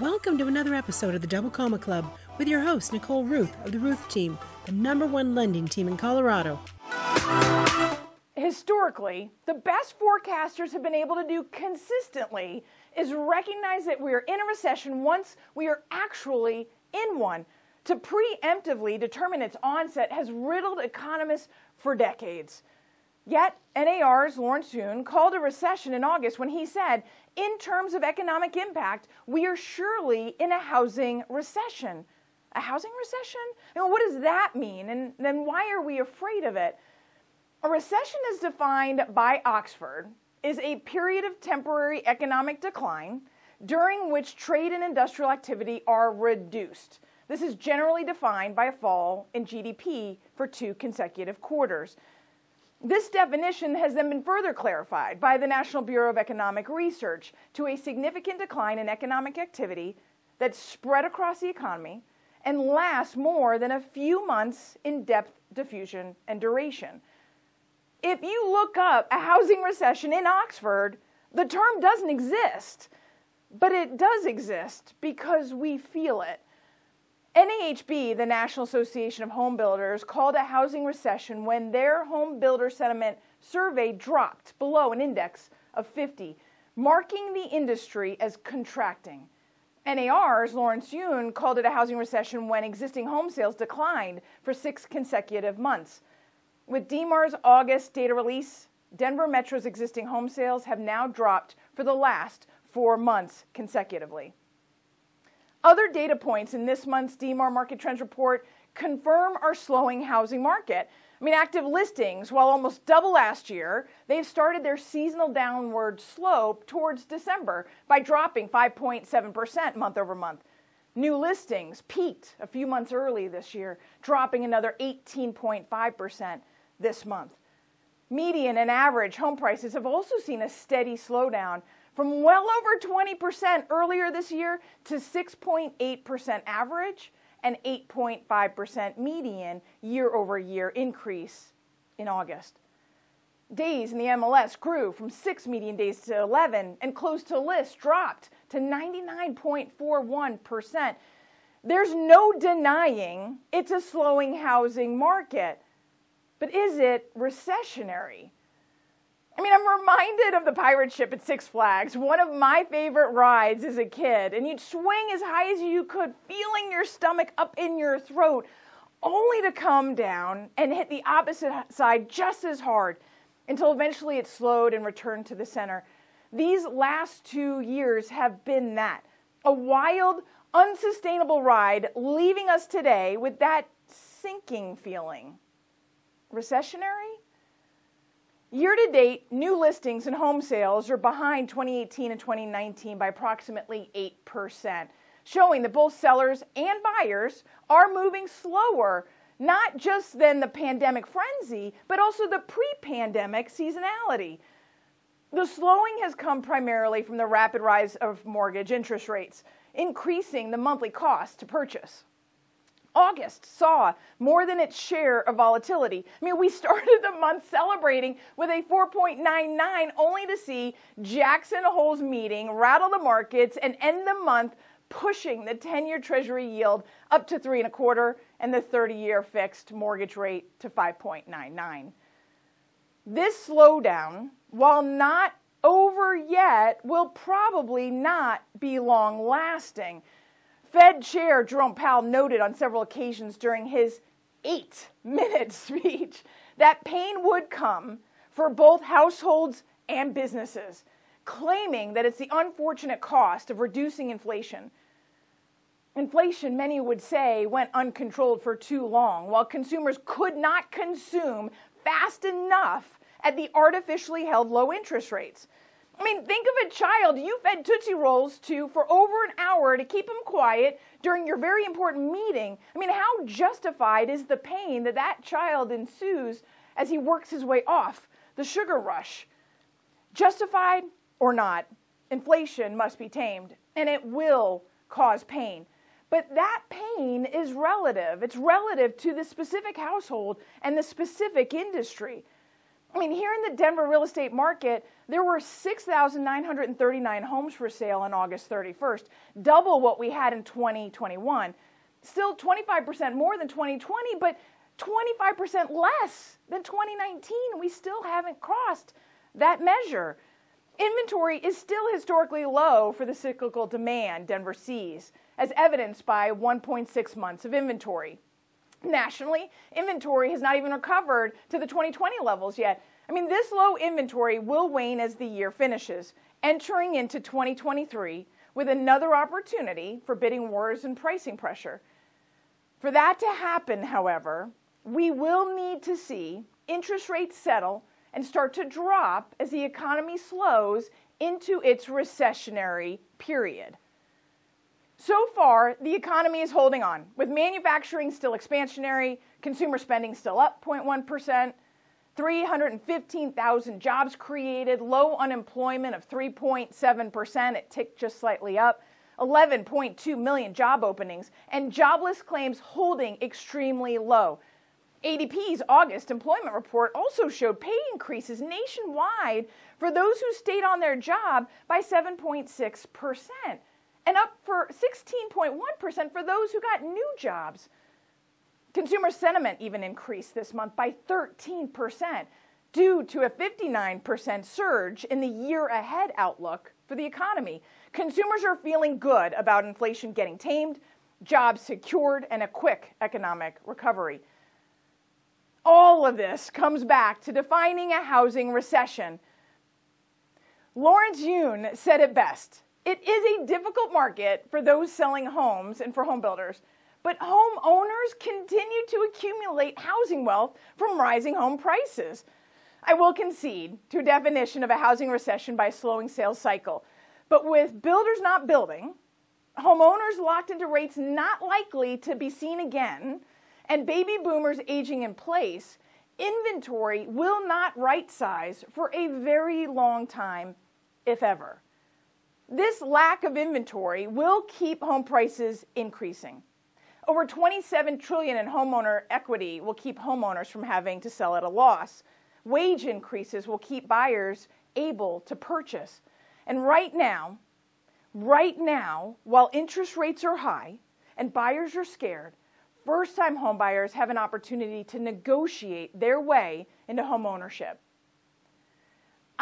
Welcome to another episode of the Double Comma Club with your host, Nicole Rueth of the Rueth Team, the number one lending team in Colorado. Historically, the best forecasters have been able to do consistently is recognize that we are in a recession once we are actually in one. To preemptively determine its onset has riddled economists for decades. Yet, NAR's Lawrence Yun called a recession in August when he said, in terms of economic impact, we are surely in a housing recession. A housing recession? You know, what does that mean? And then why are we afraid of it? A recession is defined by Oxford is a period of temporary economic decline during which trade and industrial activity are reduced. This is generally defined by a fall in GDP for two consecutive quarters. This definition has then been further clarified by the National Bureau of Economic Research to a significant decline in economic activity that's spread across the economy and lasts more than a few months in depth, diffusion, and duration. If you look up a housing recession in Oxford, the term doesn't exist, but it does exist because we feel it. NAHB, the National Association of Home Builders, called a housing recession when their home builder sentiment survey dropped below an index of 50, marking the industry as contracting. NAR's Lawrence Yun called it a housing recession when existing home sales declined for six consecutive months. With DMAR's August data release, Denver Metro's existing home sales have now dropped for the last four months consecutively. Other data points in this month's DMAR Market Trends Report confirm our slowing housing market. I mean, active listings, while almost double last year, they've started their seasonal downward slope towards December by dropping 5.7% month over month. New listings peaked a few months early this year, dropping another 18.5% this month. Median and average home prices have also seen a steady slowdown from well over 20% earlier this year to 6.8% average and 8.5% median year over year increase in August. Days in the MLS grew from 6 median days to 11 and close to list dropped to 99.41%. There's no denying it's a slowing housing market. But is it recessionary? I mean, I'm reminded of the pirate ship at Six Flags, one of my favorite rides as a kid. And you'd swing as high as you could, feeling your stomach up in your throat, only to come down and hit the opposite side just as hard until eventually it slowed and returned to the center. These last two years have been that a wild, unsustainable ride, leaving us today with that sinking feeling. Recessionary? Year to date, new listings and home sales are behind 2018 and 2019 by approximately 8%, showing that both sellers and buyers are moving slower, not just than the pandemic frenzy, but also the pre pandemic seasonality. The slowing has come primarily from the rapid rise of mortgage interest rates, increasing the monthly cost to purchase. August saw more than its share of volatility. I mean, we started the month celebrating with a 4.99 only to see Jackson Hole's meeting rattle the markets and end the month pushing the 10-year treasury yield up to 3 and a quarter and the 30-year fixed mortgage rate to 5.99. This slowdown, while not over yet, will probably not be long lasting. Fed Chair Jerome Powell noted on several occasions during his eight minute speech that pain would come for both households and businesses, claiming that it's the unfortunate cost of reducing inflation. Inflation, many would say, went uncontrolled for too long, while consumers could not consume fast enough at the artificially held low interest rates. I mean, think of a child you fed Tootsie Rolls to for over an hour to keep him quiet during your very important meeting. I mean, how justified is the pain that that child ensues as he works his way off the sugar rush? Justified or not, inflation must be tamed, and it will cause pain. But that pain is relative. It's relative to the specific household and the specific industry. I mean, here in the Denver real estate market, there were 6,939 homes for sale on August 31st, double what we had in 2021. Still 25% more than 2020, but 25% less than 2019. We still haven't crossed that measure. Inventory is still historically low for the cyclical demand Denver sees, as evidenced by 1.6 months of inventory. Nationally, inventory has not even recovered to the 2020 levels yet. I mean, this low inventory will wane as the year finishes, entering into 2023 with another opportunity for bidding wars and pricing pressure. For that to happen, however, we will need to see interest rates settle and start to drop as the economy slows into its recessionary period. So far, the economy is holding on, with manufacturing still expansionary, consumer spending still up 0.1%, 315,000 jobs created, low unemployment of 3.7%, it ticked just slightly up, 11.2 million job openings, and jobless claims holding extremely low. ADP's August employment report also showed pay increases nationwide for those who stayed on their job by 7.6%, and up for 16.1% for those who got new jobs. Consumer sentiment even increased this month by 13% due to a 59% surge in the year ahead outlook for the economy. Consumers are feeling good about inflation getting tamed, jobs secured, and a quick economic recovery. All of this comes back to defining a housing recession. Lawrence Yun said it best. It is a difficult market for those selling homes and for home builders, but homeowners continue to accumulate housing wealth from rising home prices. I will concede to a definition of a housing recession by a slowing sales cycle. But with builders not building, homeowners locked into rates not likely to be seen again, and baby boomers aging in place, inventory will not right size for a very long time, if ever. This lack of inventory will keep home prices increasing. Over 27 trillion in homeowner equity will keep homeowners from having to sell at a loss. Wage increases will keep buyers able to purchase. And right now, right now, while interest rates are high and buyers are scared, first time homebuyers have an opportunity to negotiate their way into home ownership.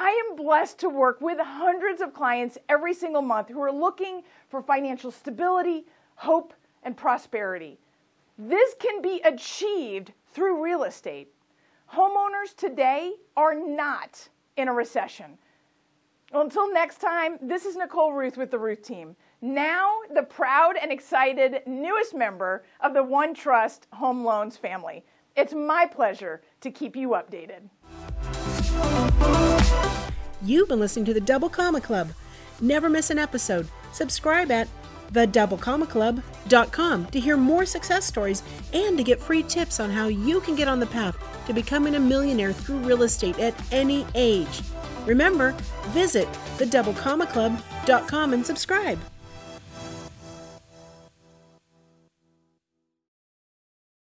I am blessed to work with hundreds of clients every single month who are looking for financial stability, hope, and prosperity. This can be achieved through real estate. Homeowners today are not in a recession. Until next time, this is Nicole Rueth with the Rueth team. Now, the proud and excited newest member of the OneTrust Home Loans family. It's my pleasure to keep you updated. You've been listening to the Double Comma Club. Never miss an episode. Subscribe at thedoublecommaclub.com to hear more success stories and to get free tips on how you can get on the path to becoming a millionaire through real estate at any age. Remember, visit thedoublecommaclub.com and subscribe.